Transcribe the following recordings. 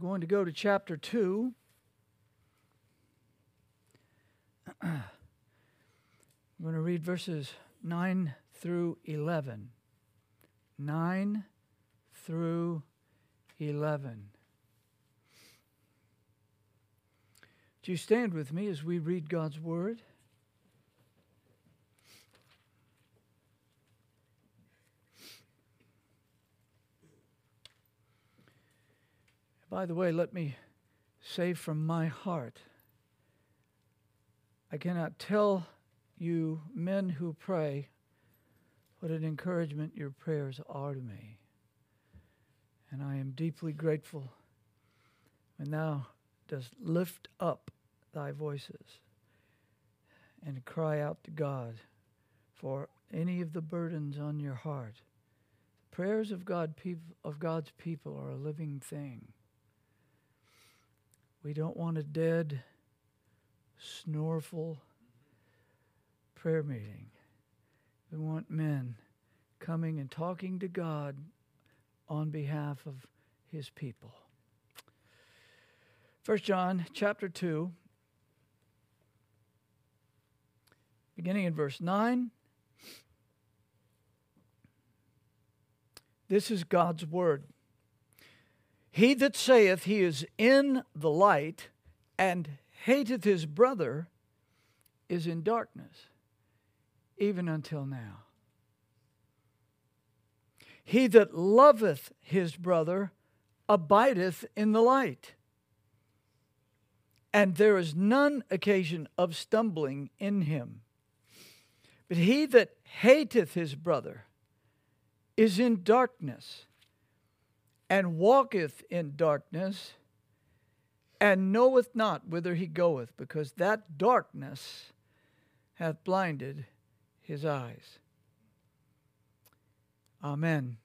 We're going to go to chapter 2. I'm going to read verses 9 through 11. 9 through 11. Do you stand with me as we read God's Word? By the way, let me say from my heart I cannot tell you, men who pray, what an encouragement your prayers are to me. And I am deeply grateful when thou dost lift up thy voices and cry out to God for any of the burdens on your heart. The prayers of God of God's people are a living thing. We don't want a dead, snoreful prayer meeting. We want men coming and talking to God on behalf of his people. First John chapter 2 beginning in verse 9 This is God's word. He that saith he is in the light and hateth his brother is in darkness, even until now. He that loveth his brother abideth in the light, and there is none occasion of stumbling in him. But he that hateth his brother is in darkness and walketh in darkness, and knoweth not whither he goeth, because that darkness hath blinded his eyes. Amen.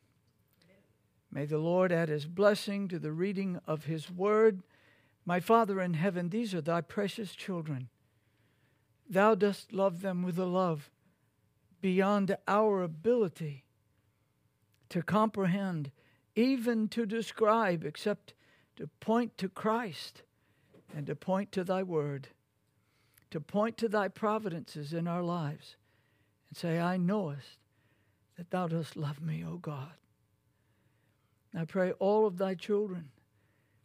May the Lord add his blessing to the reading of his word. My Father in heaven, these are thy precious children. Thou dost love them with a love beyond our ability to comprehend even to describe, except to point to Christ and to point to thy word, to point to thy providences in our lives, and say, I knowest that thou dost love me, O God. I pray all of thy children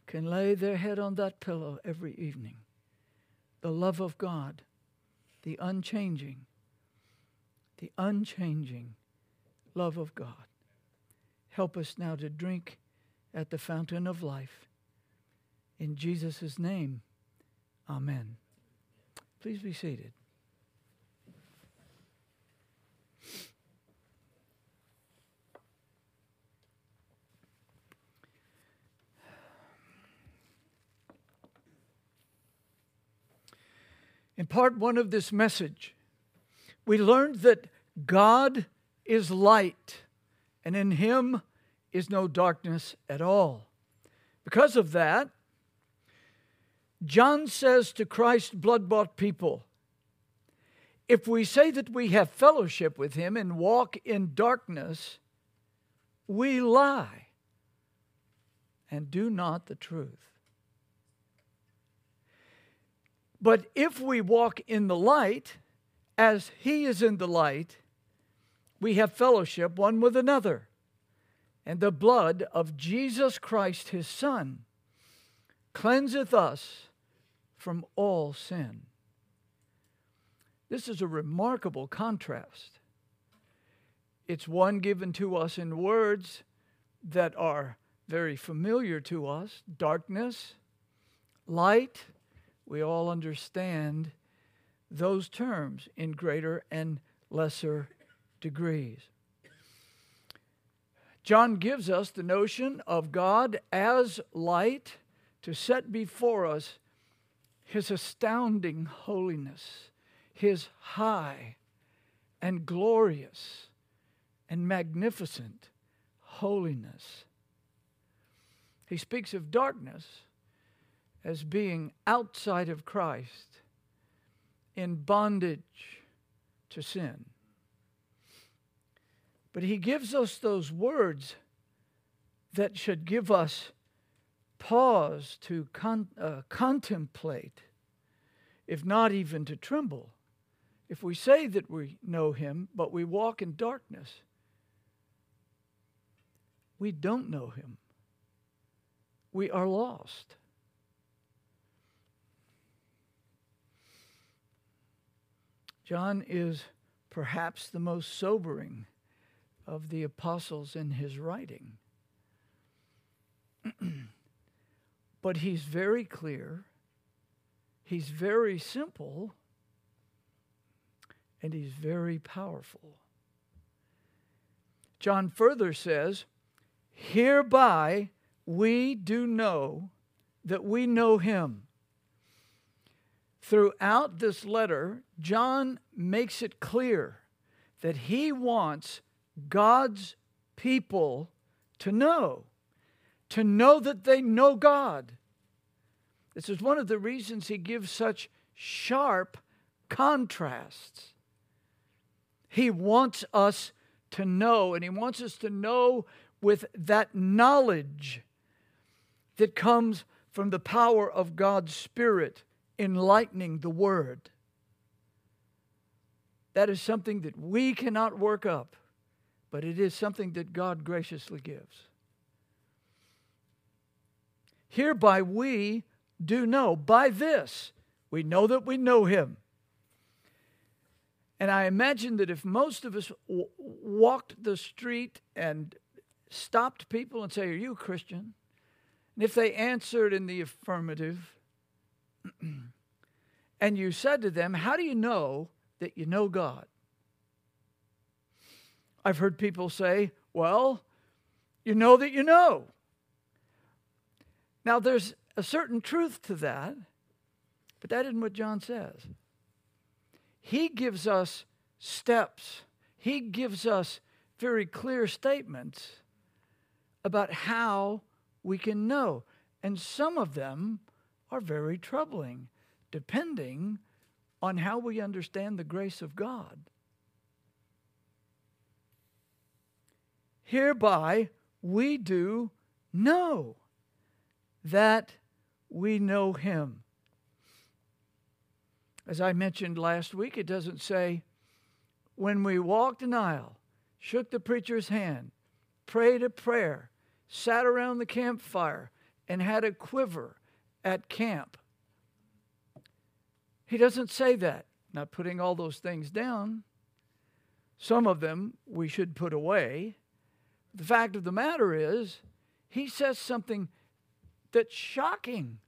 can lay their head on that pillow every evening. The love of God, the unchanging, the unchanging love of God. Help us now to drink at the fountain of life. In Jesus' name, amen. Please be seated. In part one of this message, we learned that God is light, and in him is no darkness at all. Because of that, John says to Christ's blood bought people, if we say that we have fellowship with him and walk in darkness, we lie and do not the truth. But if we walk in the light, as he is in the light, we have fellowship one with another and the blood of Jesus Christ his Son cleanseth us from all sin. This is a remarkable contrast. It's one given to us in words that are very familiar to us darkness, light. We all understand those terms in greater and lesser degrees. John gives us the notion of God as light to set before us his astounding holiness, his high and glorious and magnificent holiness. He speaks of darkness as being outside of Christ, in bondage to sin. But he gives us those words that should give us pause to con- uh, contemplate, if not even to tremble. If we say that we know him, but we walk in darkness, we don't know him. We are lost. John is perhaps the most sobering of the apostles in his writing. but he's very clear, he's very simple, and he's very powerful. John further says, Hereby we do know that we know him. Throughout this letter, John makes it clear that he wants God's people to know, to know that they know God. This is one of the reasons he gives such sharp contrasts. He wants us to know, and he wants us to know with that knowledge that comes from the power of God's Spirit enlightening the Word. That is something that we cannot work up, but it is something that God graciously gives. Hereby we do know, by this, we know that we know Him. And I imagine that if most of us w- walked the street and stopped people and say, Are you a Christian? And if they answered in the affirmative, and you said to them, How do you know that you know God? I've heard people say, Well, you know that you know. Now, there's a certain truth to that, but that isn't what John says. He gives us steps, he gives us very clear statements about how we can know. And some of them are very troubling, depending on how we understand the grace of God. Hereby we do know that we know Him. As I mentioned last week, it doesn't say, when we walked an aisle, shook the preacher's hand, prayed a prayer, sat around the campfire, and had a quiver at camp. He doesn't say that. Not putting all those things down. Some of them we should put away. The fact of the matter is, he says something that's shocking.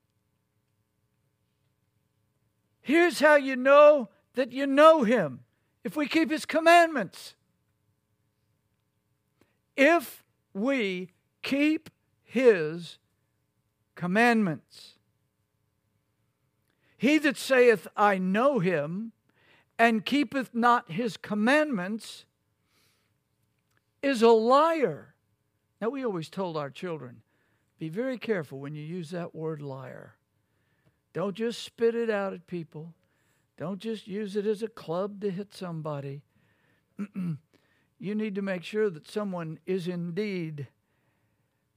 Here's how you know that you know him if we keep his commandments. If we keep his commandments. He that saith, I know him, and keepeth not his commandments, is a liar. Now, we always told our children, be very careful when you use that word liar. Don't just spit it out at people. Don't just use it as a club to hit somebody. you need to make sure that someone is indeed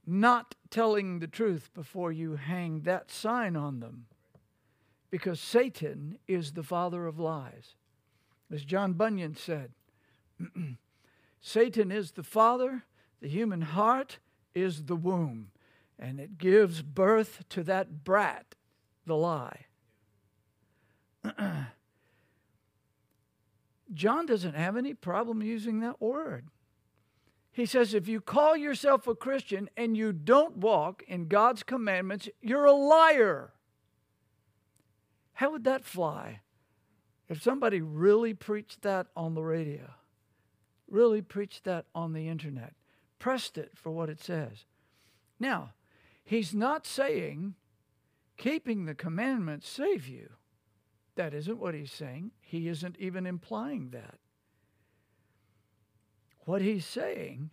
not telling the truth before you hang that sign on them. Because Satan is the father of lies. As John Bunyan said, Satan is the father, the human heart is the womb, and it gives birth to that brat, the lie. John doesn't have any problem using that word. He says, if you call yourself a Christian and you don't walk in God's commandments, you're a liar. How would that fly if somebody really preached that on the radio, really preached that on the internet, pressed it for what it says? Now, he's not saying keeping the commandments save you. That isn't what he's saying. He isn't even implying that. What he's saying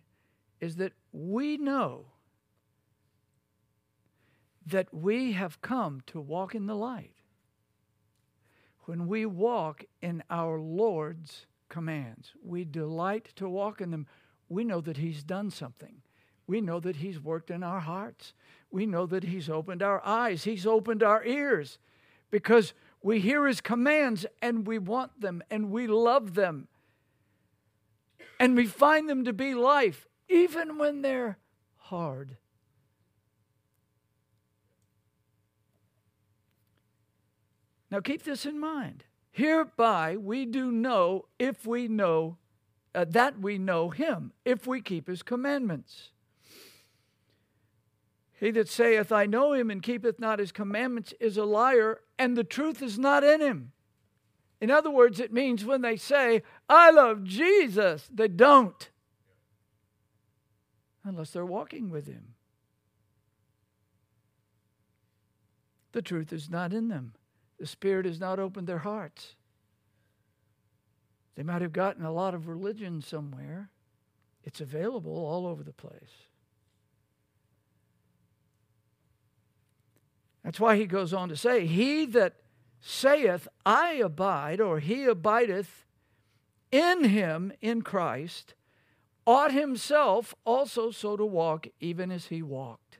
is that we know that we have come to walk in the light when we walk in our Lord's commands. We delight to walk in them. We know that He's done something. We know that He's worked in our hearts. We know that He's opened our eyes, He's opened our ears because we hear His commands and we want them and we love them. And we find them to be life, even when they're hard. Now keep this in mind. Hereby we do know if we know uh, that we know him, if we keep his commandments. He that saith, I know him, and keepeth not his commandments, is a liar, and the truth is not in him. In other words, it means when they say, I love Jesus, they don't, unless they're walking with him. The truth is not in them. The Spirit has not opened their hearts. They might have gotten a lot of religion somewhere. It's available all over the place. That's why he goes on to say, He that saith, I abide, or he abideth in him, in Christ, ought himself also so to walk, even as he walked.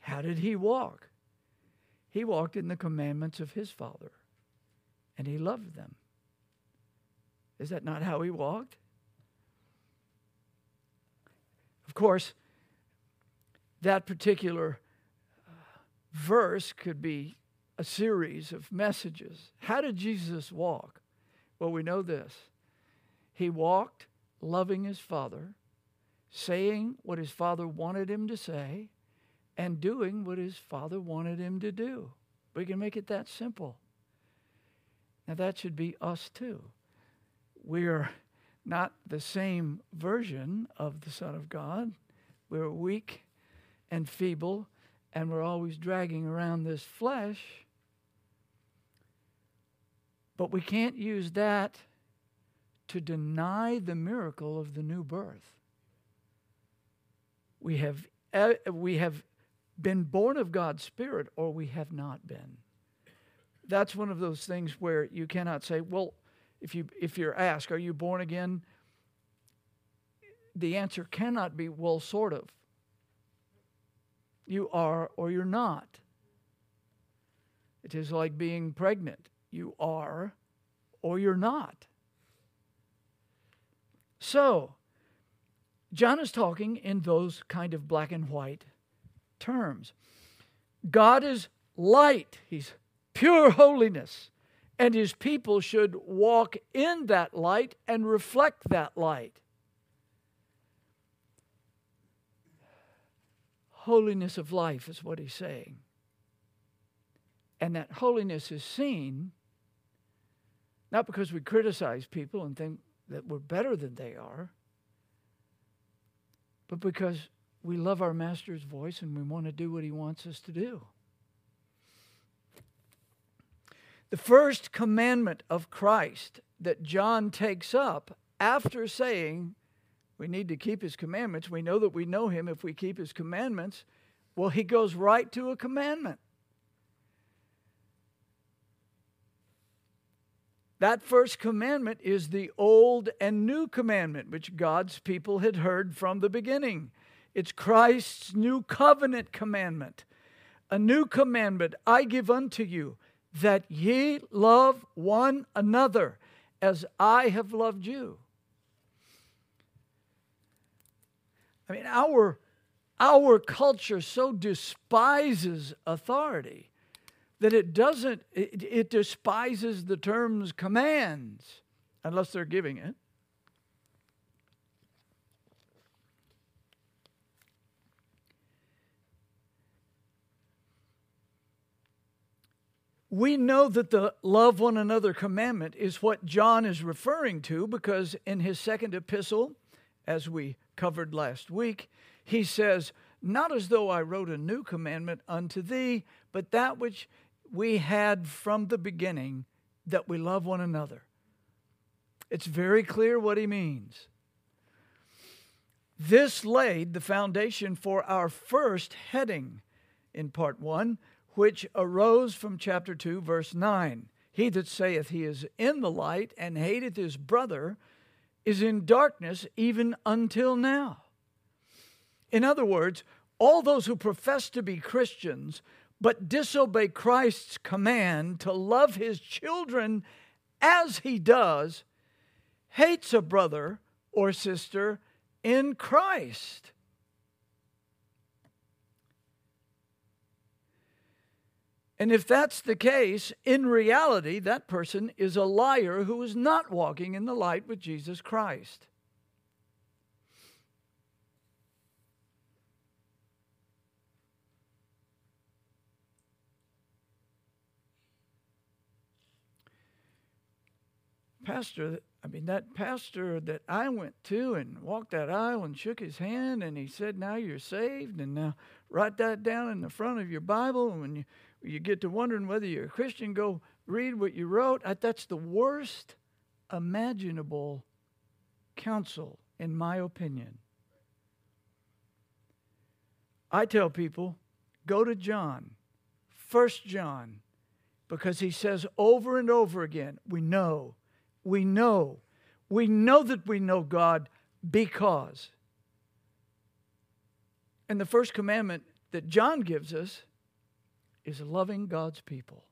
How did he walk? He walked in the commandments of his Father, and he loved them. Is that not how he walked? Of course, that particular uh, verse could be a series of messages. How did Jesus walk? Well, we know this. He walked loving his Father, saying what his Father wanted him to say, and doing what his Father wanted him to do. We can make it that simple. Now, that should be us too we're not the same version of the Son of God. We're weak and feeble, and we're always dragging around this flesh. But we can't use that to deny the miracle of the new birth. We have, we have been born of God's Spirit, or we have not been. That's one of those things where you cannot say, well, if you if you're asked, are you born again? The answer cannot be well, sort of. You are or you're not. It is like being pregnant. You are or you're not. So, John is talking in those kind of black and white terms. God is light, He's pure holiness and his people should walk in that light and reflect that light. Holiness of life is what he's saying. And that holiness is seen not because we criticize people and think that we're better than they are, but because we love our Master's voice and we want to do what he wants us to do. The first commandment of Christ that John takes up after saying we need to keep his commandments, we know that we know him if we keep his commandments. Well, he goes right to a commandment. That first commandment is the old and new commandment, which God's people had heard from the beginning. It's Christ's new covenant commandment. A new commandment I give unto you that ye love one another as I have loved you. I mean, our, our culture so despises authority that it doesn't, it, it despises the terms commands unless they're giving it. We know that the love one another commandment is what John is referring to because in his second epistle, as we covered last week, he says, Not as though I wrote a new commandment unto thee, but that which we had from the beginning, that we love one another. It's very clear what he means. This laid the foundation for our first heading in part one, which arose from chapter 2, verse 9. He that saith he is in the light and hateth his brother is in darkness even until now. In other words, all those who profess to be Christians but disobey Christ's command to love his children as he does hates a brother or sister in Christ. And if that's the case, in reality, that person is a liar who is not walking in the light with Jesus Christ. Pastor, I mean, that pastor that I went to and walked that aisle and shook his hand and he said, Now you're saved, and now write that down in the front of your Bible. And when you you get to wondering whether you're a Christian, go read what you wrote. That's the worst imaginable counsel, in my opinion. I tell people, go to John, First John, because he says over and over again, we know, we know, we know that we know God because. And the first commandment that John gives us is loving God's people.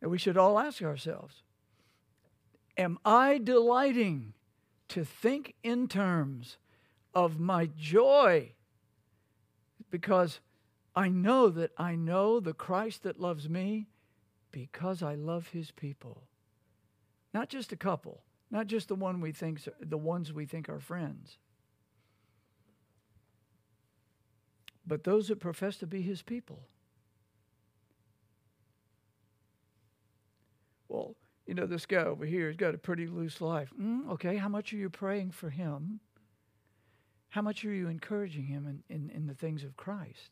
And we should all ask ourselves Am I delighting to think in terms of my joy? Because I know that I know the Christ that loves me because I love his people. Not just a couple, not just the one we think the ones we think are friends. But those that profess to be his people. Well, you know, this guy over here has got a pretty loose life. Mm, okay, how much are you praying for him? How much are you encouraging him in, in, in the things of Christ?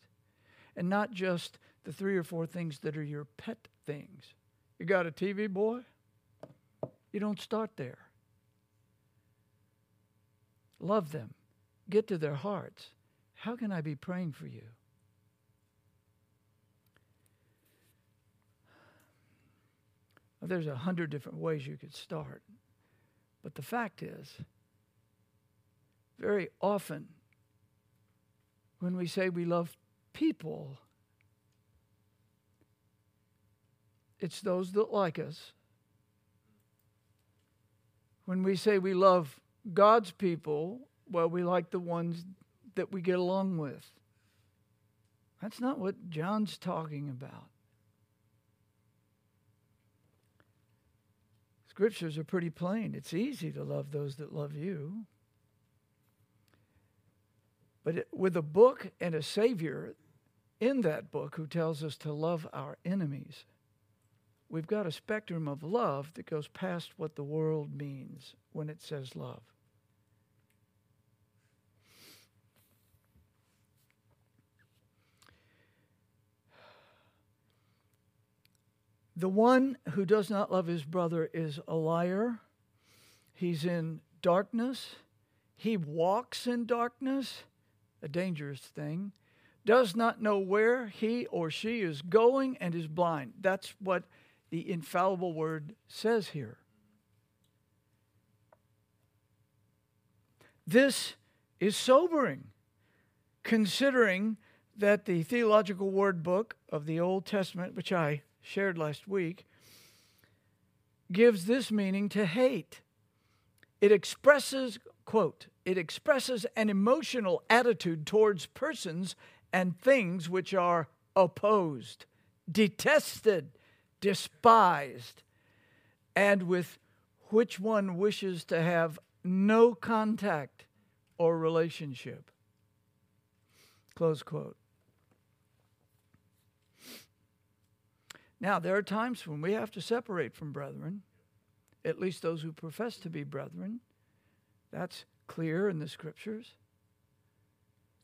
And not just the three or four things that are your pet things. You got a TV boy? You don't start there. Love them, get to their hearts, how can I be praying for you? There's a hundred different ways you could start. But the fact is, very often when we say we love people, it's those that like us. When we say we love God's people, well, we like the ones that we get along with. That's not what John's talking about. Scriptures are pretty plain. It's easy to love those that love you. But it, with a book and a Savior in that book who tells us to love our enemies, we've got a spectrum of love that goes past what the world means when it says love. The one who does not love his brother is a liar. He's in darkness. He walks in darkness, a dangerous thing. Does not know where he or she is going and is blind. That's what the infallible word says here. This is sobering, considering that the theological word book of the Old Testament, which I shared last week, gives this meaning to hate. It expresses, quote, it expresses an emotional attitude towards persons and things which are opposed, detested, despised, and with which one wishes to have no contact or relationship. Close quote. Now, there are times when we have to separate from brethren, at least those who profess to be brethren. That's clear in the scriptures.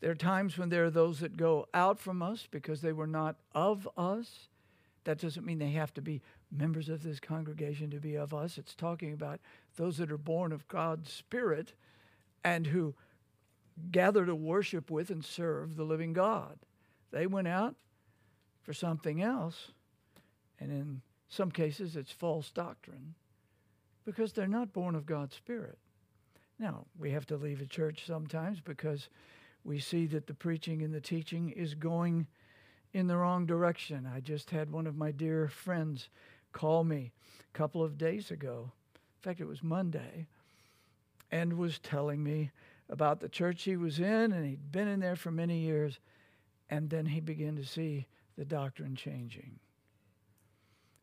There are times when there are those that go out from us because they were not of us. That doesn't mean they have to be members of this congregation to be of us. It's talking about those that are born of God's Spirit and who gather to worship with and serve the living God. They went out for something else and in some cases, it's false doctrine because they're not born of God's Spirit. Now, we have to leave a church sometimes because we see that the preaching and the teaching is going in the wrong direction. I just had one of my dear friends call me a couple of days ago. In fact, it was Monday, and was telling me about the church he was in, and he'd been in there for many years. And then he began to see the doctrine changing.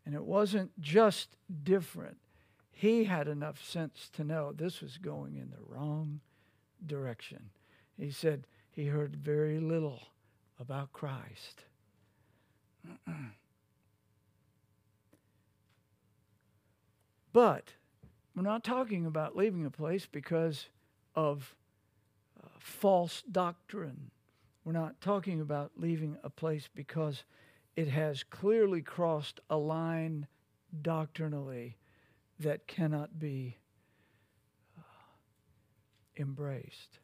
And it wasn't just different, he had enough sense to know this was going in the wrong direction. He said he heard very little about Christ. but we're not talking about leaving a place because of uh, false doctrine. We're not talking about leaving a place because it has clearly crossed a line doctrinally that cannot be uh, embraced.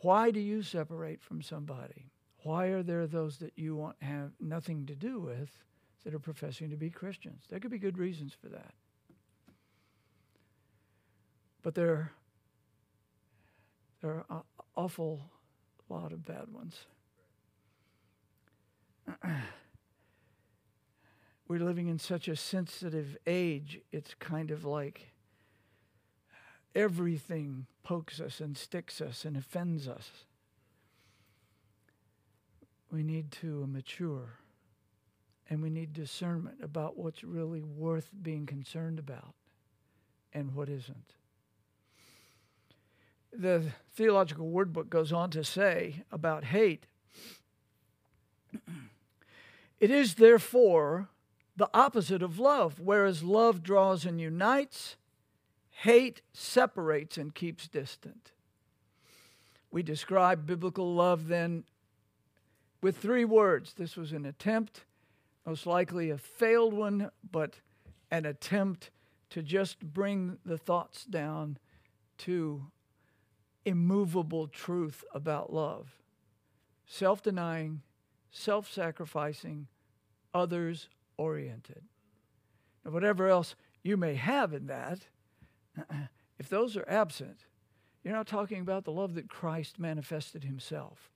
Why do you separate from somebody? Why are there those that you want have nothing to do with that are professing to be Christians? There could be good reasons for that. But there, there are an awful lot of bad ones. We're living in such a sensitive age, it's kind of like everything pokes us and sticks us and offends us. We need to mature and we need discernment about what's really worth being concerned about and what isn't. The Theological Word Book goes on to say about hate it is therefore the opposite of love, whereas love draws and unites, hate separates and keeps distant. We describe biblical love then with three words. This was an attempt, most likely a failed one, but an attempt to just bring the thoughts down to immovable truth about love self denying, self sacrificing, others oriented. And whatever else you may have in that, if those are absent, you're not talking about the love that Christ manifested himself.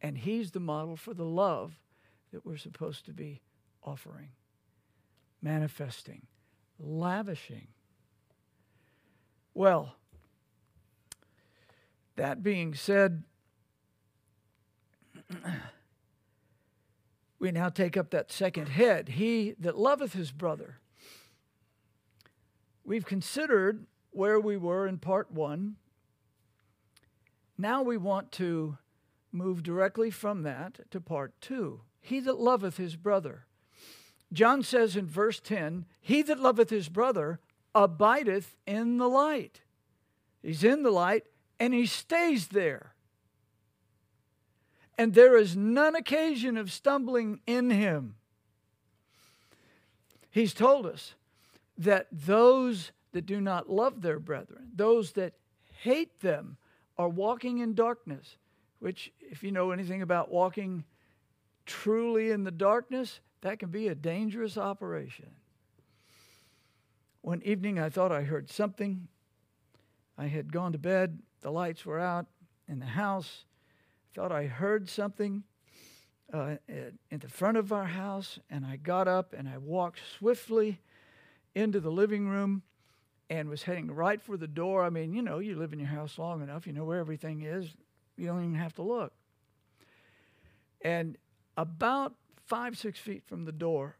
And he's the model for the love that we're supposed to be offering, manifesting, lavishing. Well, that being said, we now take up that second head He that loveth his brother. We've considered where we were in part one. Now we want to move directly from that to part two. He that loveth his brother. John says in verse 10 He that loveth his brother abideth in the light. He's in the light and he stays there and there is none occasion of stumbling in him. He's told us that those that do not love their brethren, those that hate them, are walking in darkness, which, if you know anything about walking truly in the darkness, that can be a dangerous operation. One evening, I thought I heard something. I had gone to bed, the lights were out in the house, thought I heard something uh, in the front of our house, and I got up and I walked swiftly into the living room and was heading right for the door. I mean, you know, you live in your house long enough, you know where everything is, you don't even have to look. And about five, six feet from the door,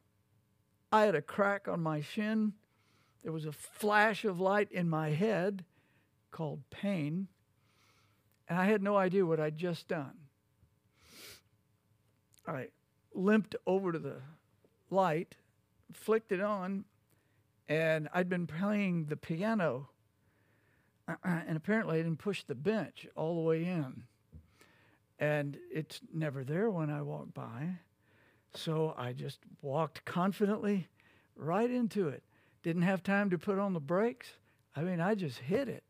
I had a crack on my shin. There was a flash of light in my head called pain. And I had no idea what I'd just done. I limped over to the light, flicked it on, and I'd been playing the piano. And apparently, I didn't push the bench all the way in. And it's never there when I walk by. So I just walked confidently right into it. Didn't have time to put on the brakes. I mean, I just hit it.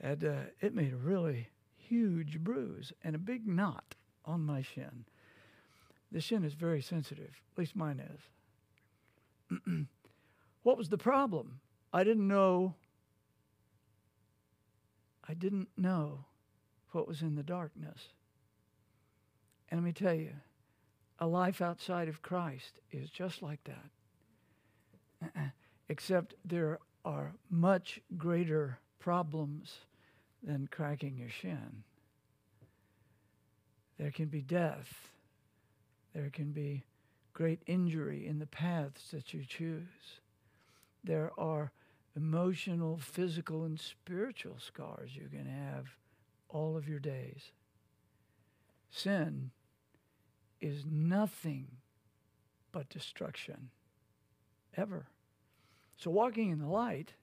And uh, it made a really huge bruise and a big knot on my shin. The shin is very sensitive, at least mine is. what was the problem? I didn't know. I didn't know what was in the darkness. And let me tell you, a life outside of Christ is just like that. Except there are much greater problems than cracking your shin. There can be death. There can be great injury in the paths that you choose. There are emotional, physical, and spiritual scars you can have all of your days. Sin is nothing but destruction, ever. So, walking in the light,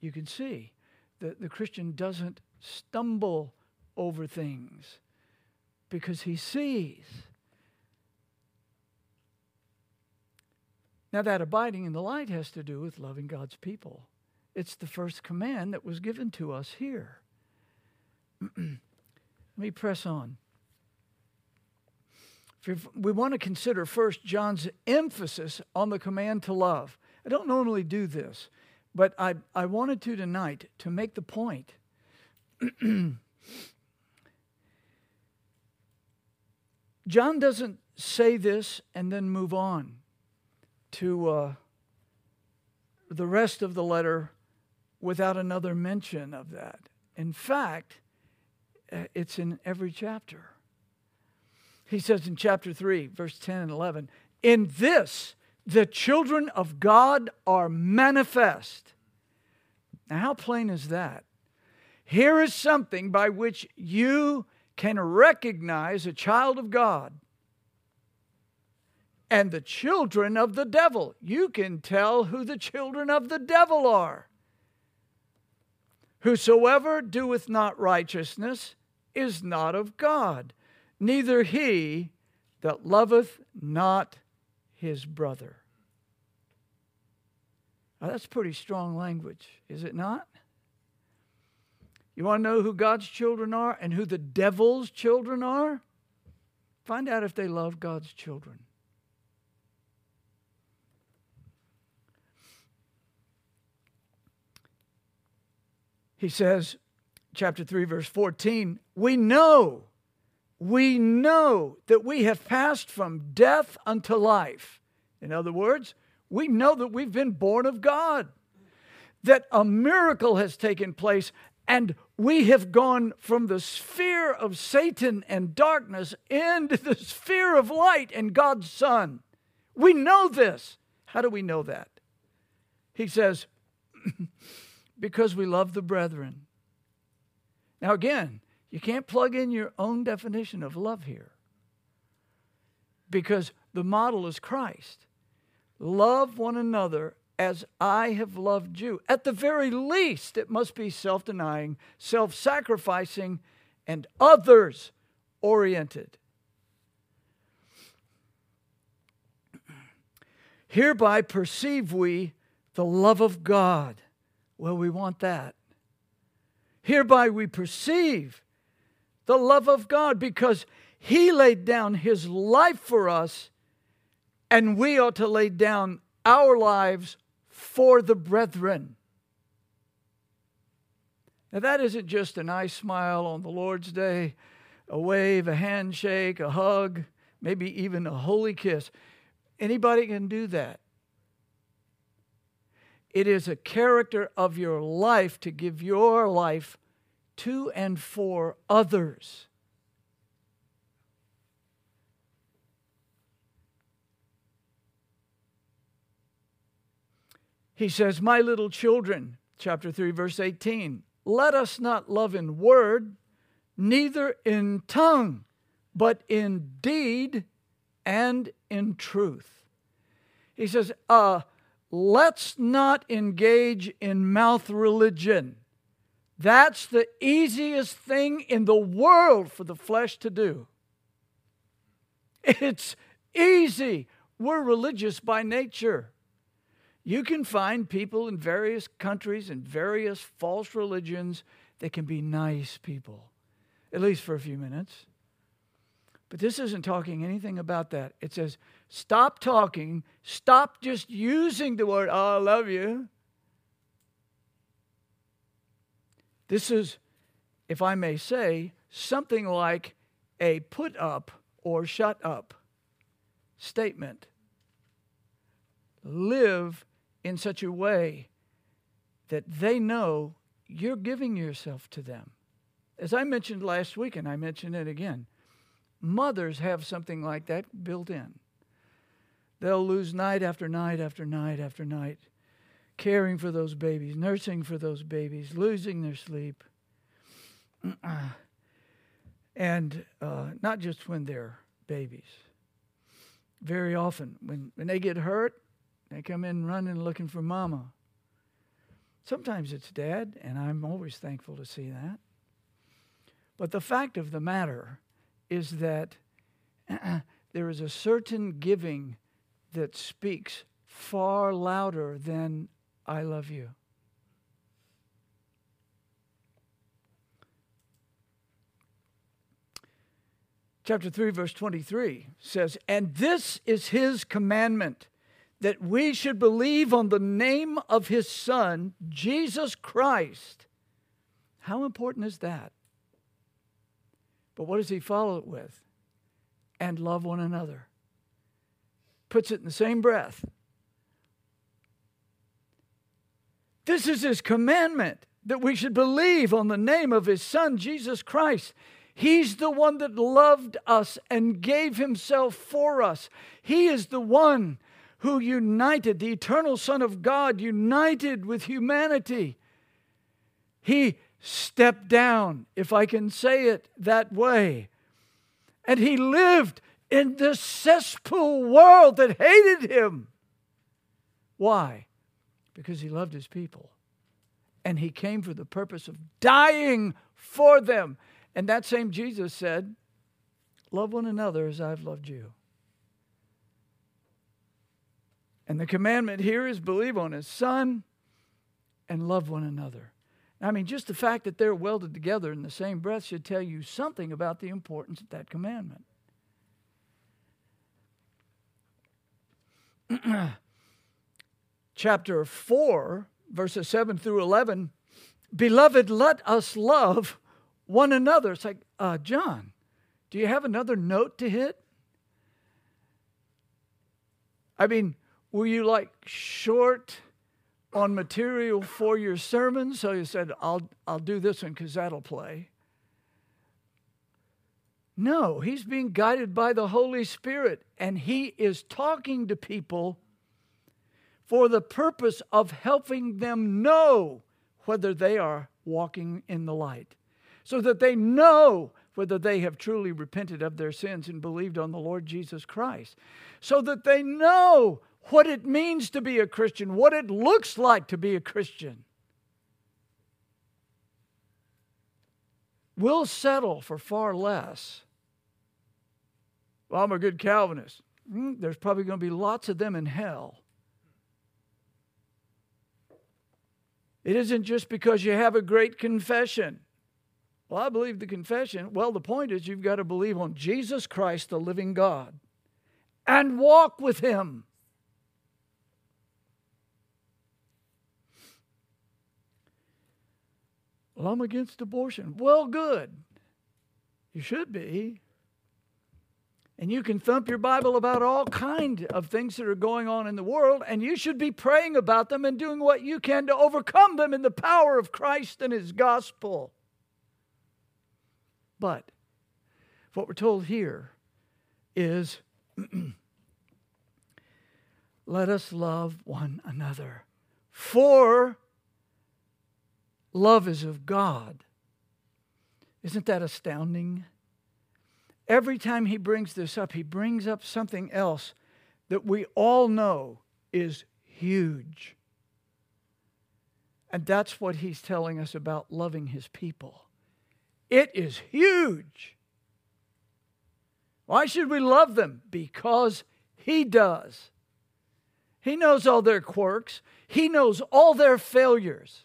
you can see that the Christian doesn't stumble over things because he sees. Now, that abiding in the light has to do with loving God's people. It's the first command that was given to us here. Let me press on. If We want to consider first John's emphasis on the command to love. I don't normally do this, but I, I wanted to tonight to make the point. John doesn't say this and then move on to uh, the rest of the letter without another mention of that. In fact, uh, it's in every chapter. He says in chapter 3, verse 10 and 11, In this the children of God are manifest. Now, how plain is that? Here is something by which you can recognize a child of God and the children of the devil. You can tell who the children of the devil are. Whosoever doeth not righteousness is not of God, neither he that loveth not his brother. Now, that's pretty strong language, is it not? You want to know who God's children are and who the devil's children are? Find out if they love God's children. He says, chapter 3, verse 14, we know, we know that we have passed from death unto life. In other words, we know that we've been born of God, that a miracle has taken place, and we have gone from the sphere of Satan and darkness into the sphere of light and God's Son. We know this. How do we know that? He says, because we love the brethren. Now, again, you can't plug in your own definition of love here because the model is Christ. Love one another as I have loved you. At the very least, it must be self denying, self sacrificing, and others oriented. Hereby perceive we the love of God. Well, we want that. Hereby we perceive the love of God because He laid down His life for us, and we ought to lay down our lives for the brethren. Now, that isn't just a nice smile on the Lord's Day, a wave, a handshake, a hug, maybe even a holy kiss. Anybody can do that. It is a character of your life to give your life to and for others. He says, My little children, chapter 3, verse 18, let us not love in word, neither in tongue, but in deed and in truth. He says, uh, let's not engage in mouth religion. That's the easiest thing in the world for the flesh to do. It's easy. We're religious by nature. You can find people in various countries and various false religions that can be nice people, at least for a few minutes. But this isn't talking anything about that. It says, stop talking, stop just using the word, oh, I love you. This is, if I may say, something like a put up or shut up statement. Live in such a way that they know you're giving yourself to them. As I mentioned last week, and I mention it again, mothers have something like that built in. They'll lose night after night after night after night, caring for those babies, nursing for those babies, losing their sleep. and uh, not just when they're babies. Very often, when, when they get hurt, they come in running looking for mama. Sometimes it's dad, and I'm always thankful to see that. But the fact of the matter is that there is a certain giving that speaks far louder than I love you. Chapter 3, verse 23 says, And this is his commandment that we should believe on the name of his Son, Jesus Christ. How important is that? But what does he follow it with? And love one another. Puts it in the same breath. This is his commandment that we should believe on the name of his Son, Jesus Christ. He's the one that loved us and gave himself for us. He is the one who united, the eternal Son of God, united with humanity. He stepped down, if I can say it that way. And he lived in this cesspool world that hated him. Why? Because he loved his people. And he came for the purpose of dying for them. And that same Jesus said, Love one another as I've loved you. And the commandment here is believe on his son and love one another. I mean, just the fact that they're welded together in the same breath should tell you something about the importance of that commandment. Chapter 4, verses 7 through 11 Beloved, let us love one another. It's like, uh, John, do you have another note to hit? I mean, were you like short on material for your sermon? So you said, I'll, I'll do this one because that'll play. No, he's being guided by the Holy Spirit, and he is talking to people for the purpose of helping them know whether they are walking in the light, so that they know whether they have truly repented of their sins and believed on the Lord Jesus Christ, so that they know what it means to be a Christian, what it looks like to be a Christian. We'll settle for far less. Well, I'm a good Calvinist. Mm, there's probably going to be lots of them in hell. It isn't just because you have a great confession. Well, I believe the confession. Well, the point is you've got to believe on Jesus Christ, the living God, and walk with Him. Well, I'm against abortion. Well, good. You should be. And you can thump your Bible about all kind of things that are going on in the world, and you should be praying about them and doing what you can to overcome them in the power of Christ and His gospel. But what we're told here is let us love one another. For love is of God. Isn't that astounding? Every time he brings this up, he brings up something else that we all know is huge. And that's what he's telling us about loving his people. It is huge. Why should we love them? Because he does. He knows all their quirks, he knows all their failures.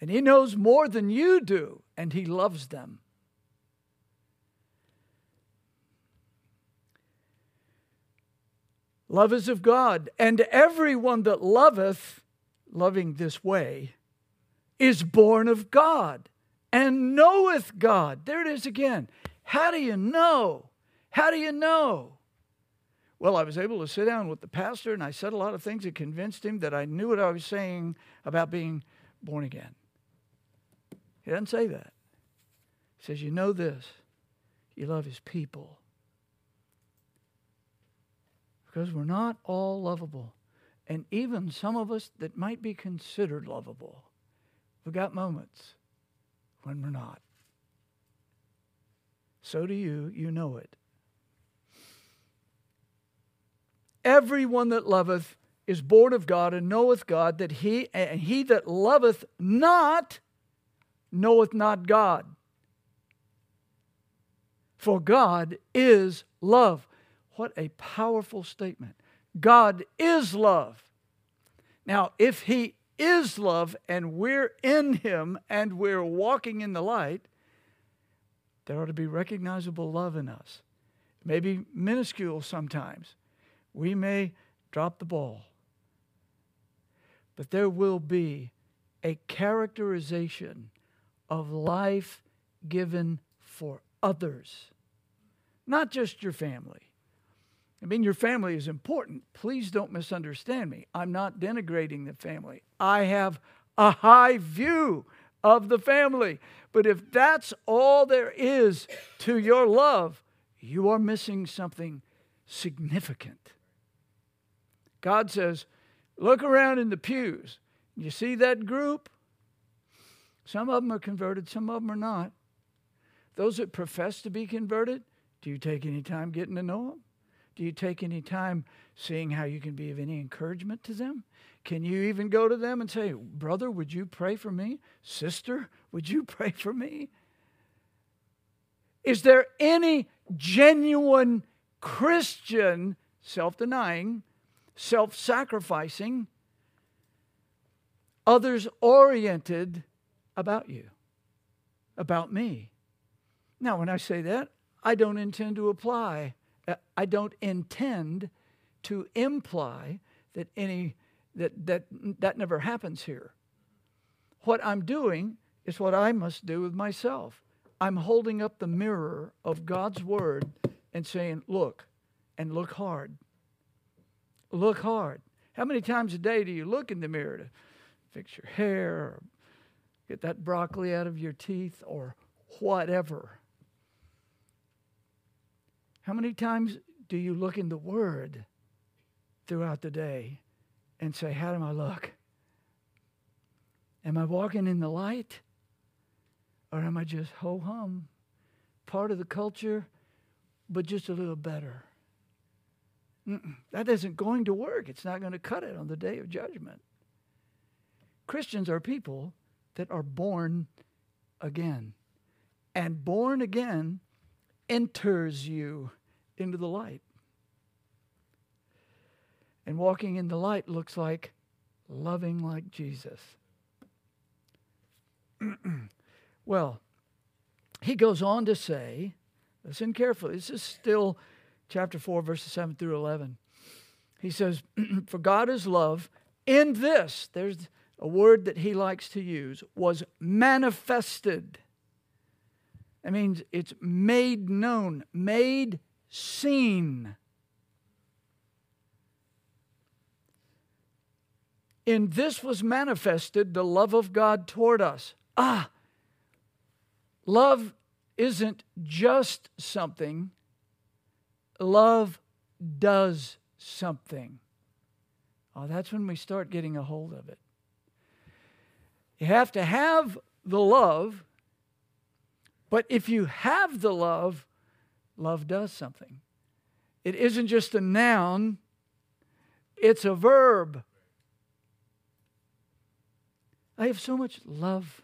And He knows more than you do, and He loves them. Love is of God, and everyone that loveth, loving this way, is born of God and knoweth God. There it is again. How do you know? How do you know? Well, I was able to sit down with the pastor and I said a lot of things that convinced him that I knew what I was saying about being born again. He doesn't say that. He says, You know this. You love his people. Because we're not all lovable. And even some of us that might be considered lovable, we've got moments when we're not. So do you. You know it. Everyone that loveth is born of God and knoweth God, that he and he that loveth not knoweth not God. For God is love. What a powerful statement. God is love. Now, if He is love and we're in Him and we're walking in the light, there ought to be recognizable love in us. Maybe minuscule sometimes. We may drop the ball. But there will be a characterization of life given for others, not just your family. I mean, your family is important. Please don't misunderstand me. I'm not denigrating the family. I have a high view of the family. But if that's all there is to your love, you are missing something significant. God says, look around in the pews. You see that group? Some of them are converted, some of them are not. Those that profess to be converted, do you take any time getting to know them? Do you take any time seeing how you can be of any encouragement to them? Can you even go to them and say, Brother, would you pray for me? Sister, would you pray for me? Is there any genuine Christian, self denying, self sacrificing, others oriented about you, about me? Now, when I say that, I don't intend to apply Uh, I don't intend to imply that any that that that never happens here. What I'm doing is what I must do with myself. I'm holding up the mirror of God's word and saying, "Look, and look hard. Look hard." How many times a day do you look in the mirror to fix your hair or get that broccoli out of your teeth or whatever? How many times do you look in the Word throughout the day and say, How do I look? Am I walking in the light? Or am I just ho hum, part of the culture, but just a little better? Mm-mm. That isn't going to work. It's not going to cut it on the day of judgment. Christians are people that are born again. And born again enters you into the light. And walking in the light looks like loving like Jesus. well, he goes on to say, listen carefully, this is still chapter 4, verses 7 through 11. He says, For God is love, in this, there's a word that he likes to use, was manifested that means it's made known, made seen. In this was manifested the love of God toward us. Ah, love isn't just something, love does something. Oh, that's when we start getting a hold of it. You have to have the love but if you have the love, love does something. It isn't just a noun, it's a verb. I have so much love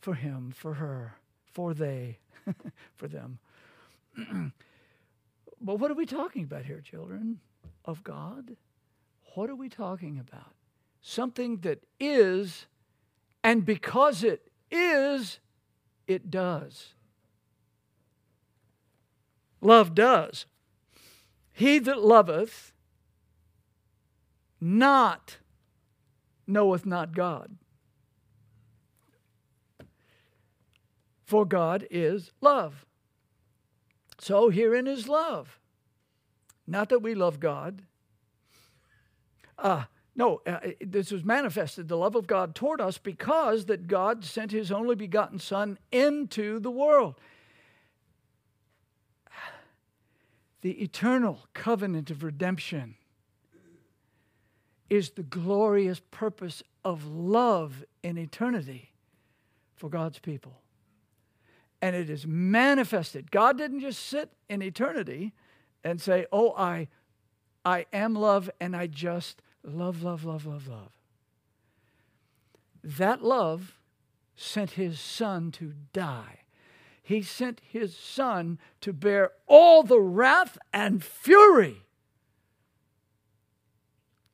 for him, for her, for they, for them. but what are we talking about here, children of God? What are we talking about? Something that is, and because it is, it does love does. He that loveth not knoweth not God. For God is love. So herein is love. Not that we love God. Ah, no, uh, this was manifested, the love of God toward us, because that God sent his only begotten Son into the world. The eternal covenant of redemption is the glorious purpose of love in eternity for God's people. And it is manifested. God didn't just sit in eternity and say, Oh, I, I am love and I just Love, love, love, love, love. That love sent his son to die. He sent his son to bear all the wrath and fury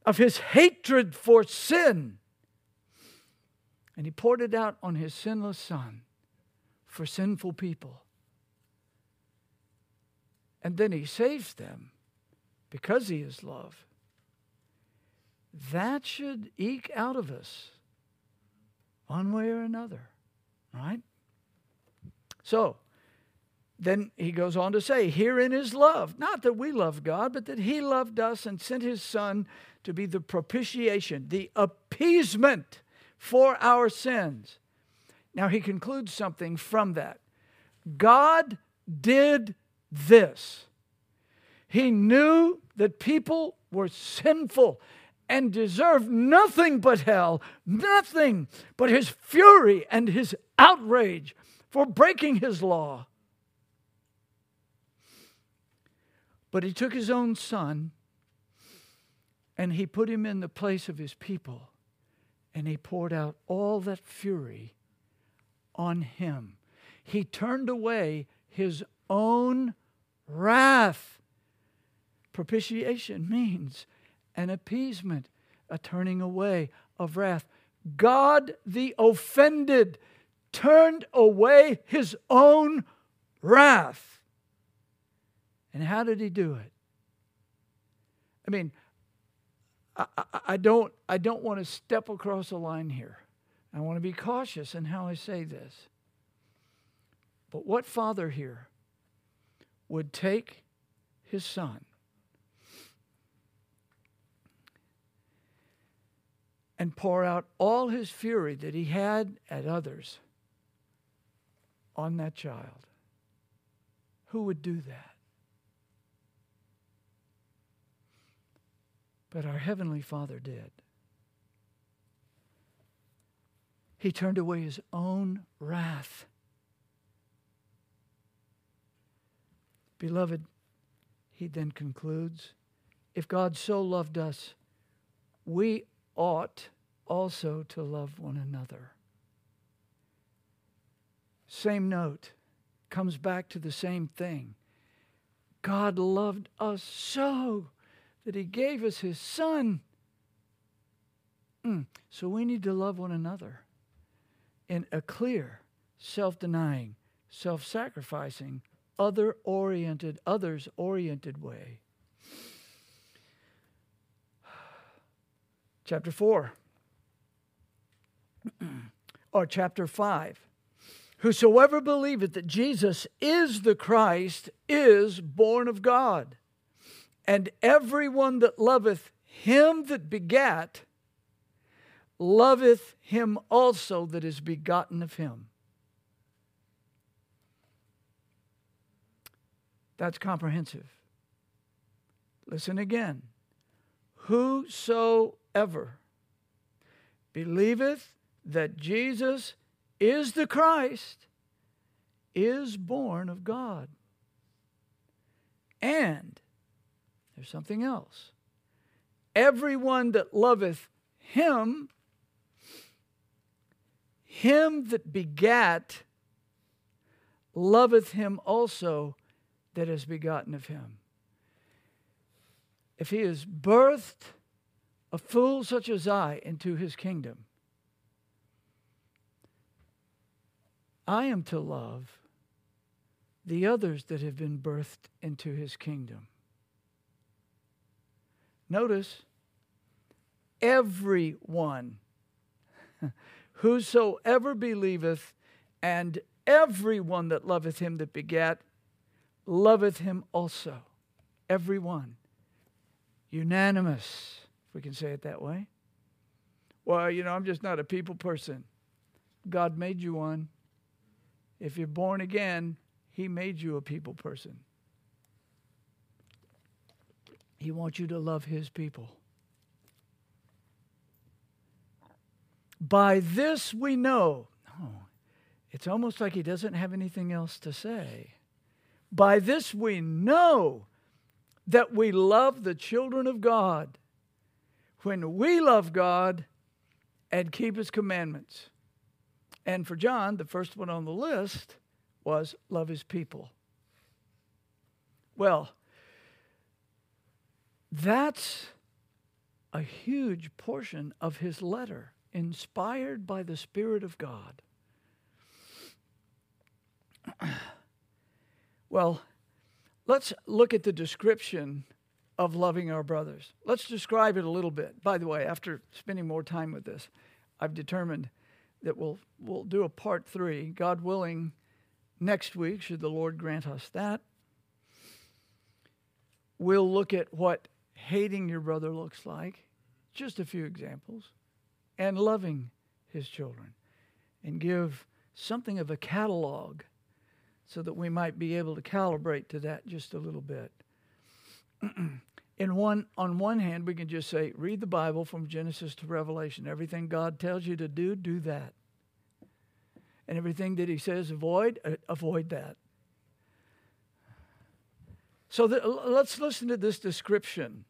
of his hatred for sin. And he poured it out on his sinless son for sinful people. And then he saves them because he is love that should eke out of us one way or another, right? So, then he goes on to say, Herein is love. Not that we love God, but that he loved us and sent his Son to be the propitiation, the appeasement for our sins. Now, he concludes something from that. God did this. He knew that people were sinful and deserved nothing but hell, nothing but his fury and his outrage for breaking his law. But he took his own son and he put him in the place of his people and he poured out all that fury on him. He turned away his own wrath. Propitiation means an appeasement, a turning away of wrath. God the offended turned away his own wrath. And how did he do it? I mean, I, I, I don't, I don't want to step across a line here. I want to be cautious in how I say this. But what father here would take his son and pour out all his fury that he had at others on that child. Who would do that? But our Heavenly Father did. He turned away his own wrath. Beloved, he then concludes if God so loved us, we ought also to love one another. Same note, comes back to the same thing. God loved us so that he gave us his son. Mm. So we need to love one another in a clear, self denying, self sacrificing, other oriented, others oriented way. chapter 4 or chapter 5. Whosoever believeth that Jesus is the Christ is born of God. And everyone that loveth him that begat loveth him also that is begotten of him. That's comprehensive. Listen again. Whosoever believeth that Jesus is the Christ is born of God. And there's something else. Everyone that loveth him, him that begat, loveth him also that is begotten of him. If he is birthed a fool such as I into his kingdom. I am to love the others that have been birthed into his kingdom. Notice, everyone, whosoever believeth, and Everyone that loveth him that begat loveth him also. Everyone. Unanimous, if we can say it that way. Well, you know, I'm just not a people person. God made you one. If you're born again, He made you a people person. He wants you to love His people. By this we know. Oh, it's almost like He doesn't have anything else to say. By this we know that we love the children of God when we love God and keep His commandments. And for John, the first one on the list was love his people. Well, that's a huge portion of his letter, inspired by the Spirit of God. well, let's look at the description of loving our brothers. Let's describe it a little bit. By the way, after spending more time with this, I've determined that we'll, we'll do a part three, God willing, next week, should the Lord grant us that. We'll look at what hating your brother looks like, just a few examples, and loving his children, and give something of a catalog so that we might be able to calibrate to that just a little bit. in one on one hand we can just say read the bible from genesis to revelation. Everything god tells you to do do that. And everything that he says avoid uh, avoid that. So let's listen to this description.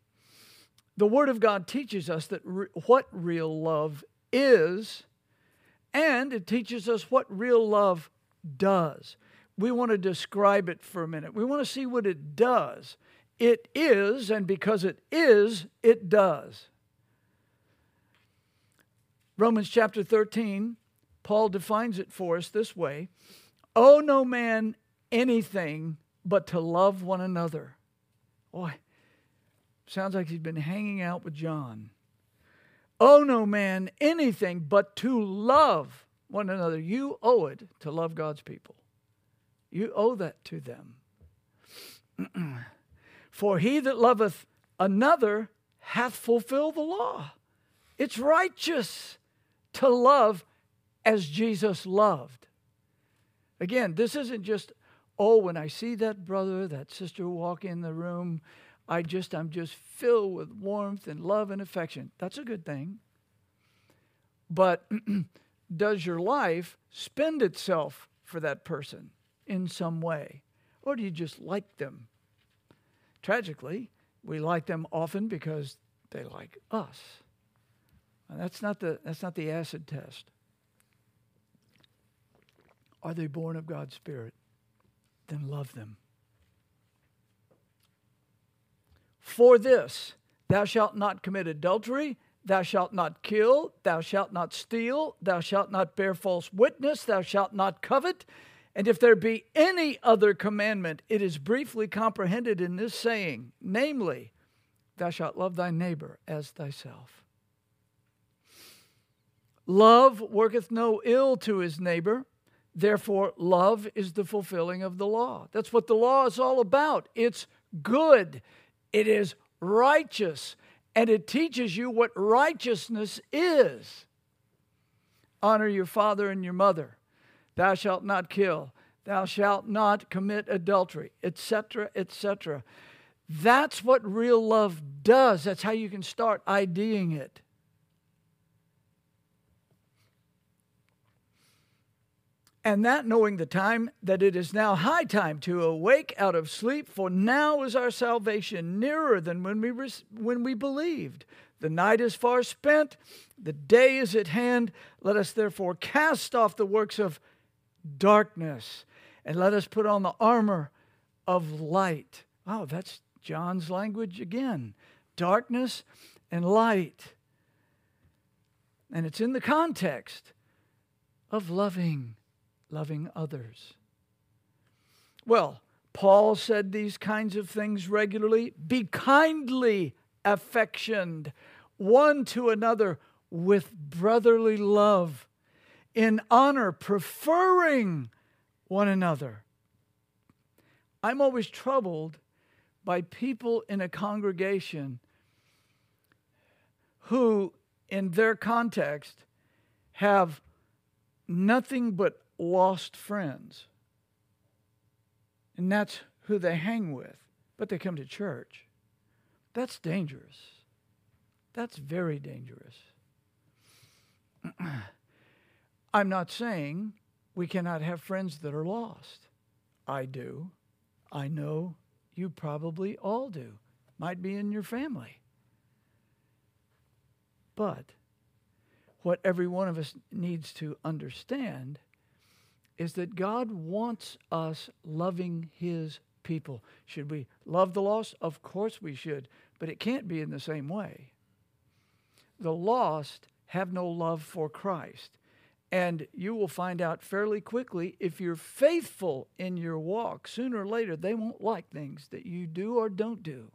The word of god teaches us that re, what real love is and it teaches us what real love does. We want to describe it for a minute. We want to see what it does it is, and because it is, it does. Romans chapter 13, Paul defines it for us this way Owe no man anything but to love one another. Boy, sounds like he's been hanging out with John. Owe no man anything but to love one another. You owe it to love God's people. You owe that to them. For he that loveth another hath fulfilled the law. It's righteous to love as Jesus loved. Again, this isn't just, oh, when I see that brother, that sister walk in the room, I just, I'm just filled with warmth and love and affection. That's a good thing. But does your life spend itself for that person in some way? Or do you just like them Tragically, we like them often because they like us. And that's not the, that's not the acid test. Are they born of God's Spirit? Then love them. For this, thou shalt not commit adultery, thou shalt not kill, thou shalt not steal, thou shalt not bear false witness, thou shalt not covet. And if there be any other commandment, it is briefly comprehended in this saying, namely, Thou shalt love thy neighbor as thyself. Love worketh no ill to his neighbor. Therefore, love is the fulfilling of the law. That's what the law is all about. It's good, it is righteous, and it teaches you what righteousness is. Honor your father and your mother thou shalt not kill, thou shalt not commit adultery, etc., etc. That's what real love does. That's how you can start IDing it. And that knowing the time, that it is now high time to awake out of sleep, for now is our salvation nearer than when we, when we believed. The night is far spent, the day is at hand. Let us therefore cast off the works of darkness, and let us put on the armor of light. Oh, that's John's language again darkness and light. And it's in the context of loving, loving others. Well, Paul said these kinds of things regularly. Be kindly affectioned one to another with brotherly love in honor, preferring one another. I'm always troubled by people in a congregation who, in their context, have nothing but lost friends. And that's who they hang with. But they come to church. That's dangerous. That's very dangerous. I'm not saying we cannot have friends that are lost. I do. I know you probably all do. Might be in your family. But what every one of us needs to understand is that God wants us loving His people. Should we love the lost? Of course we should, but it can't be in the same way. The lost have no love for Christ. And you will find out fairly quickly if you're faithful in your walk, sooner or later, they won't like things that you do or don't do,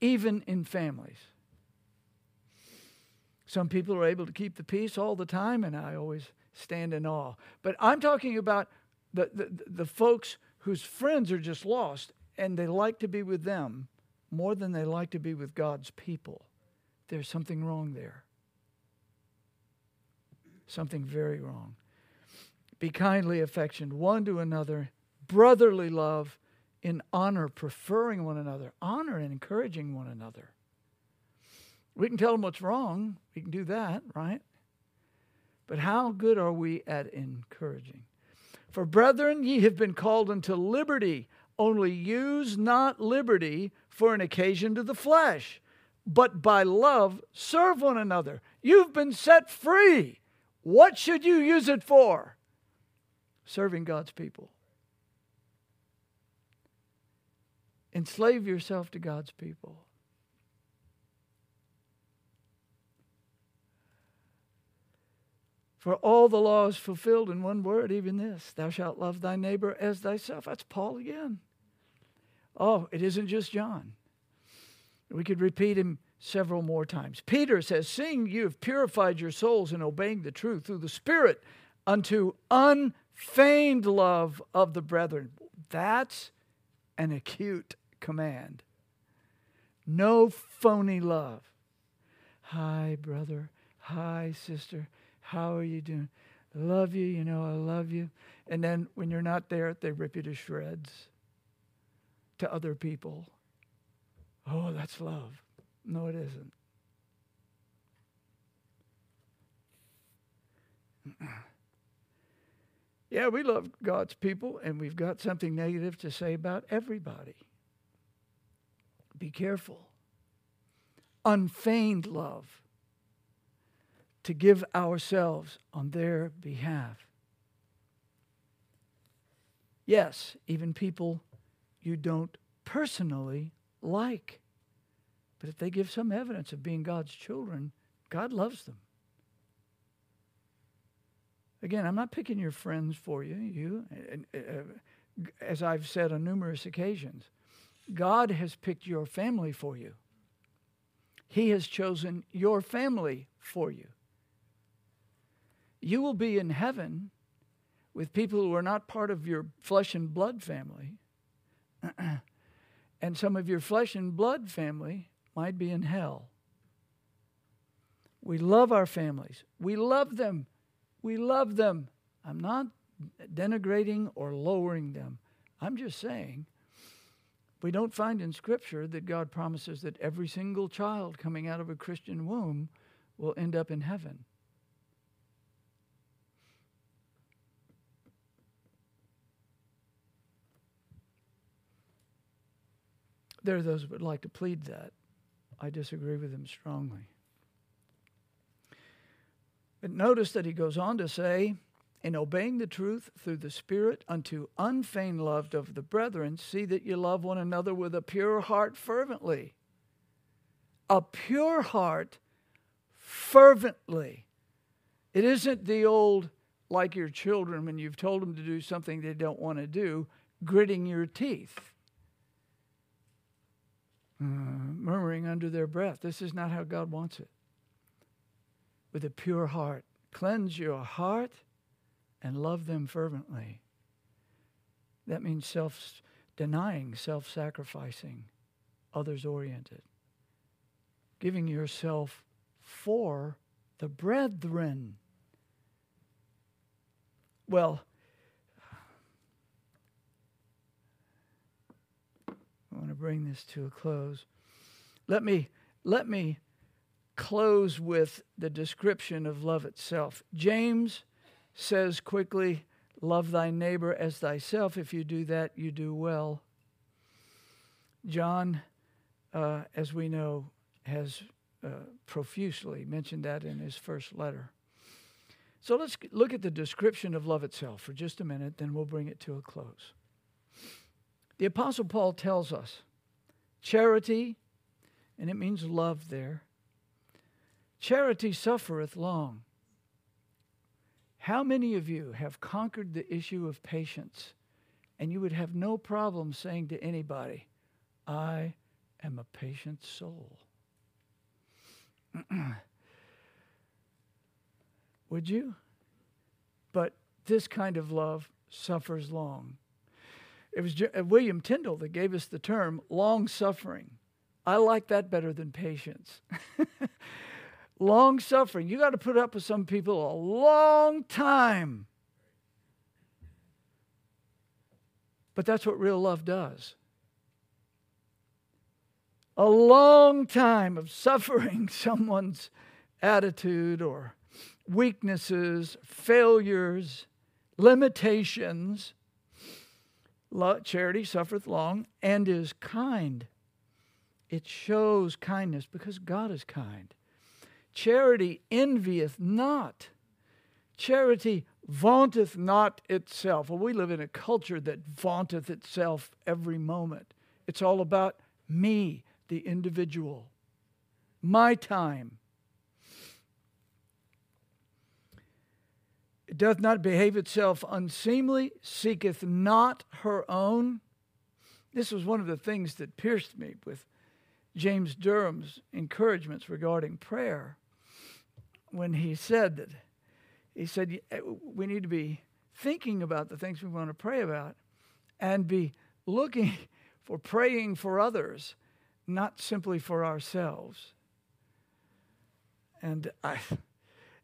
even in families. Some people are able to keep the peace all the time, and I always stand in awe. But I'm talking about the, the, the folks whose friends are just lost and they like to be with them more than they like to be with God's people. There's something wrong there. Something very wrong. Be kindly affectioned one to another, brotherly love, in honor, preferring one another, honor and encouraging one another. We can tell them what's wrong. We can do that, right? But how good are we at encouraging? For brethren, ye have been called unto liberty. Only use not liberty for an occasion to the flesh, but by love serve one another. You've been set free. What should you use it for? Serving God's people. Enslave yourself to God's people. For all the law is fulfilled in one word, even this Thou shalt love thy neighbor as thyself. That's Paul again. Oh, it isn't just John. We could repeat him several more times. Peter says, Seeing you have purified your souls in obeying the truth through the Spirit unto unfeigned love of the brethren. That's an acute command. No phony love. Hi, brother. Hi, sister. How are you doing? love you, you know, I love you. And then when you're not there, they rip you to shreds to other people. Oh, that's love. No, it isn't. yeah, we love God's people, and we've got something negative to say about everybody. Be careful. Unfeigned love to give ourselves on their behalf. Yes, even people you don't personally like. But if they give some evidence of being God's children, God loves them. Again, I'm not picking your friends for you. You, uh, as I've said on numerous occasions, God has picked your family for you. He has chosen your family for you you will be in heaven with people who are not part of your flesh and blood family. and some of your flesh and blood family might be in hell. We love our families. We love them. We love them. I'm not denigrating or lowering them. I'm just saying we don't find in Scripture that God promises that every single child coming out of a Christian womb will end up in heaven. There are those who would like to plead that. I disagree with him strongly. But notice that he goes on to say, in obeying the truth through the Spirit unto unfeigned love of the brethren, see that you love one another with a pure heart fervently. A pure heart fervently. It isn't the old, like your children when you've told them to do something they don't want to do, gritting your teeth uh, murmuring under their breath. This is not how God wants it. With a pure heart, cleanse your heart and love them fervently. That means self denying, self sacrificing, others oriented, giving yourself for the brethren. Well, I want to bring this to a close. Let me let me close with the description of love itself. James says quickly, Love thy neighbor as thyself. If you do that, you do well. John, uh, as we know, has uh, profusely mentioned that in his first letter. So let's look at the description of love itself for just a minute, then we'll bring it to a close. The Apostle Paul tells us charity, and it means love there, charity suffereth long. How many of you have conquered the issue of patience and you would have no problem saying to anybody, I am a patient soul? would you? But this kind of love suffers long. It was uh, William Tyndale that gave us the term long suffering. I like that better than patience. long suffering. You got to put up with some people a long time. But that's what real love does. A long time of suffering someone's attitude or weaknesses, failures, limitations charity suffereth long and is kind. It shows kindness because God is kind. Charity envieth not. Charity vaunteth not itself. Well, we live in a culture that vaunteth itself every moment. It's all about me, the individual, my time, doth not behave itself unseemly, seeketh not her own. This was one of the things that pierced me with James Durham's encouragements regarding prayer when he said that he said eh, we need to be thinking about the things we want to pray about and be looking for praying for others, not simply for ourselves. And I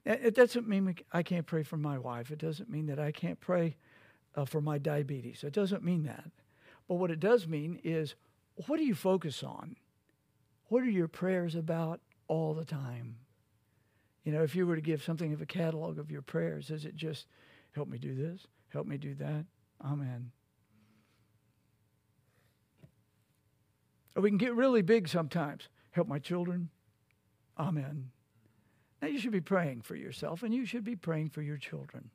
it doesn't mean I can't pray for my wife. It doesn't mean that I can't pray uh, for my diabetes. It doesn't mean that. But what it does mean is what do you focus on? What are your prayers about all the time? You know, if you were to give something of a catalog of your prayers, is it just help me do this, help me do that? Amen. Or we can get really big sometimes. Help my children. Amen. Now, you should be praying for yourself and you should be praying for your children.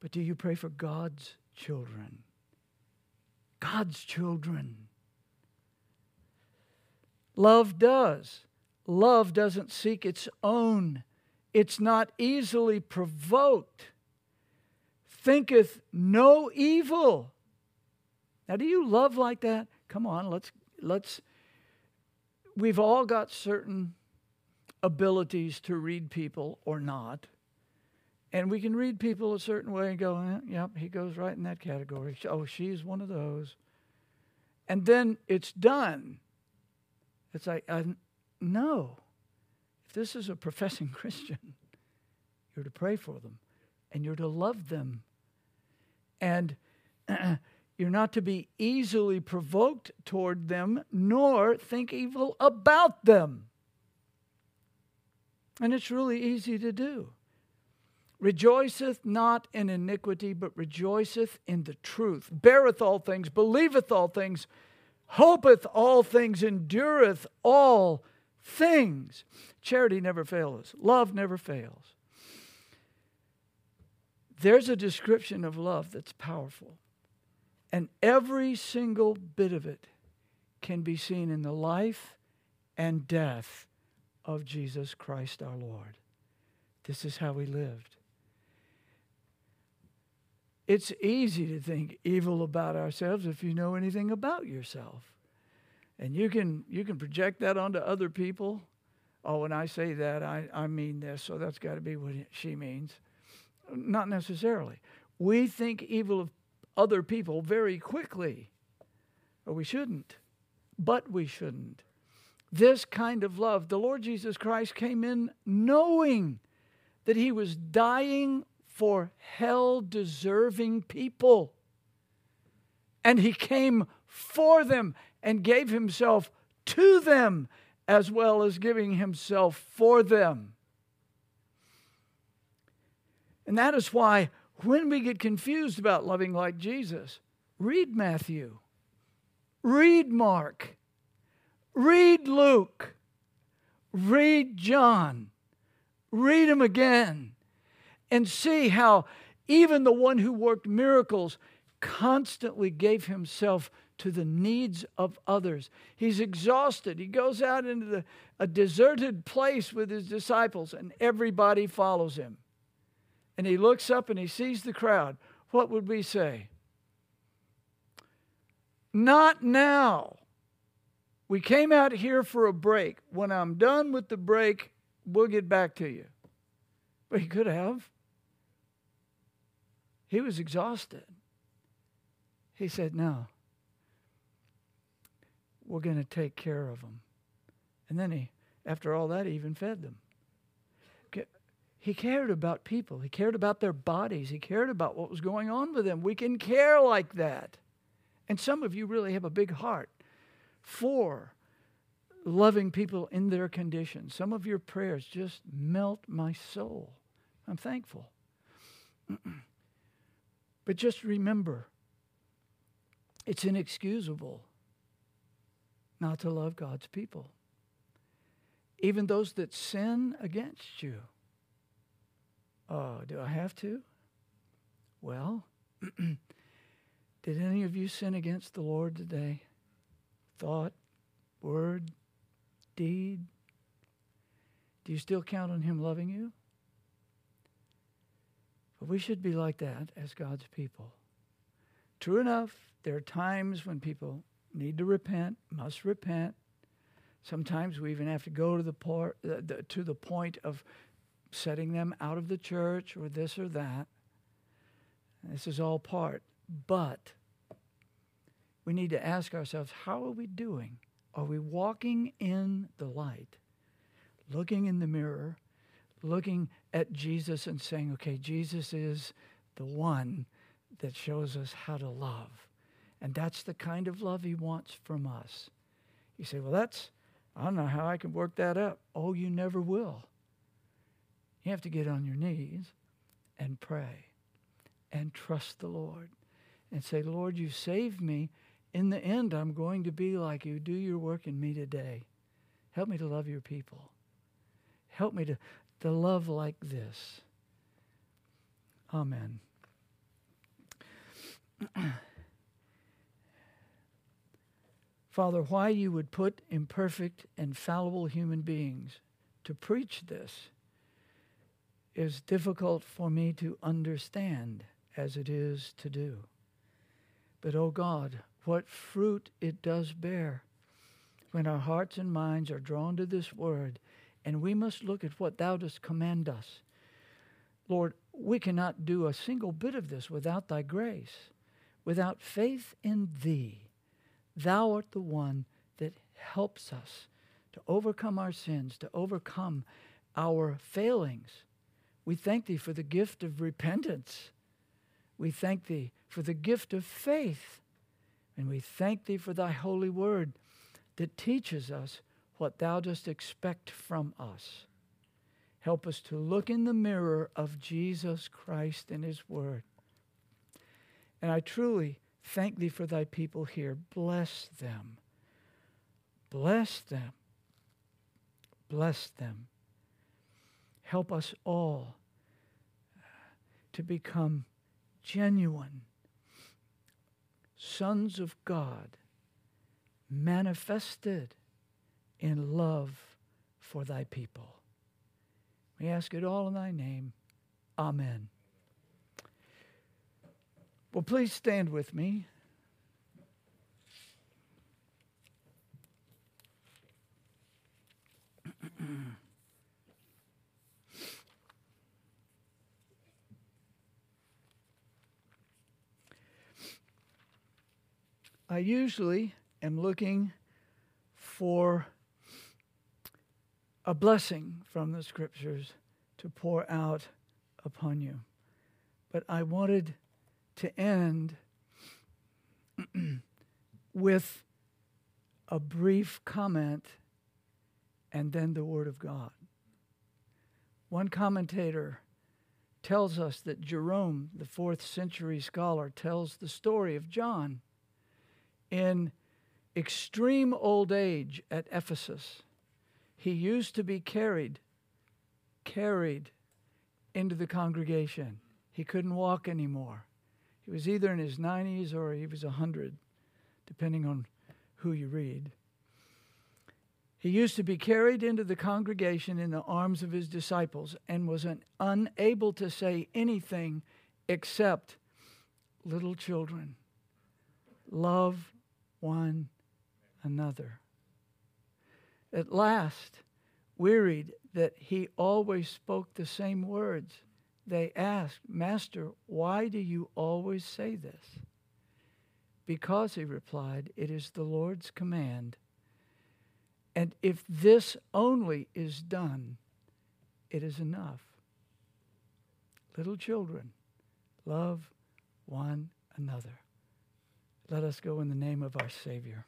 But do you pray for God's children? God's children. Love does. Love doesn't seek its own. It's not easily provoked. Thinketh no evil. Now, do you love like that? Come on, let's let's we've all got certain abilities to read people or not. And we can read people a certain way and go, eh, yep, he goes right in that category. Oh, she's one of those. And then it's done. It's like, I, no. If this is a professing Christian, you're to pray for them and you're to love them. And you're not to be easily provoked toward them, nor think evil about them. And it's really easy to do. Rejoiceth not in iniquity, but rejoiceth in the truth. Beareth all things, believeth all things, hopeth all things, endureth all things. Charity never fails, love never fails. There's a description of love that's powerful. And every single bit of it can be seen in the life and death of Jesus Christ our Lord. This is how we lived. It's easy to think evil about ourselves if you know anything about yourself. And you can you can project that onto other people. Oh, when I say that, I, I mean this, so that's got to be what she means. not necessarily. We think evil of other people very quickly, or we shouldn't, but we shouldn't. This kind of love, the Lord Jesus Christ came in knowing that he was dying for hell deserving people. And he came for them and gave himself to them as well as giving himself for them. And that is why when we get confused about loving like Jesus, read Matthew, read Mark, read Luke, read John, read them again, and see how even the one who worked miracles constantly gave himself to the needs of others. He's exhausted. He goes out into the, a deserted place with his disciples, and everybody follows him. And he looks up and he sees the crowd. What would we say? Not now. We came out here for a break. When I'm done with the break, we'll get back to you. But he could have. He was exhausted. He said, No, we're going to take care of them. And then he, after all that, he even fed them. He cared about people. He cared about their bodies. He cared about what was going on with them. We can care like that. And some of you really have a big heart for loving people in their condition. Some of your prayers just melt my soul. I'm thankful. but just remember, it's inexcusable not to love God's people, even those that sin against you. Oh, do I have to? Well, did any of you sin against the Lord today? Thought, word, deed? Do you still count on Him loving you? But we should be like that as God's people. True enough, there are times when people need to repent, must repent. Sometimes we even have to go to the, por- the, to the point of setting them out of the church or this or that. This is all part. But we need to ask ourselves how are we doing? Are we walking in the light, looking in the mirror, looking at Jesus and saying, okay, Jesus is the one that shows us how to love? And that's the kind of love he wants from us. You say, well, that's, I don't know how I can work that up. Oh, you never will. You have to get on your knees and pray and trust the Lord and say, Lord, you saved me. In the end, I'm going to be like you. Do your work in me today. Help me to love your people. Help me to, to love like this. Amen. Father, why you would put imperfect and fallible human beings to preach this is difficult for me to understand as it is to do. But, oh God, what fruit it does bear when our hearts and minds are drawn to this word, and we must look at what thou dost command us. Lord, we cannot do a single bit of this without thy grace, without faith in thee. Thou art the one that helps us to overcome our sins, to overcome our failings. We thank thee for the gift of repentance. We thank thee for the gift of faith. And we thank thee for thy holy word that teaches us what thou dost expect from us. Help us to look in the mirror of Jesus Christ and his word. And I truly Thank thee for thy people here. Bless them. Bless them. Bless them. Help us all to become genuine sons of God, manifested in love for thy people. We ask it all in thy name. Amen. Well, please stand with me. I usually am looking for a blessing from the scriptures to pour out upon you. But I wanted to end with a brief comment and then the Word of God. One commentator tells us that Jerome, the fourth century scholar, tells the story of John in extreme old age at Ephesus. He used to be carried, carried into the congregation. He couldn't walk anymore. He was either in his 90s or he was 100, depending on who you read. He used to be carried into the congregation in the arms of his disciples and was un- unable to say anything except, Little children, love one another. At last, wearied that he always spoke the same words, they asked, Master, why do you always say this? Because, he replied, it is the Lord's command. And if this only is done, it is enough. Little children, love one another. Let us go in the name of our Savior.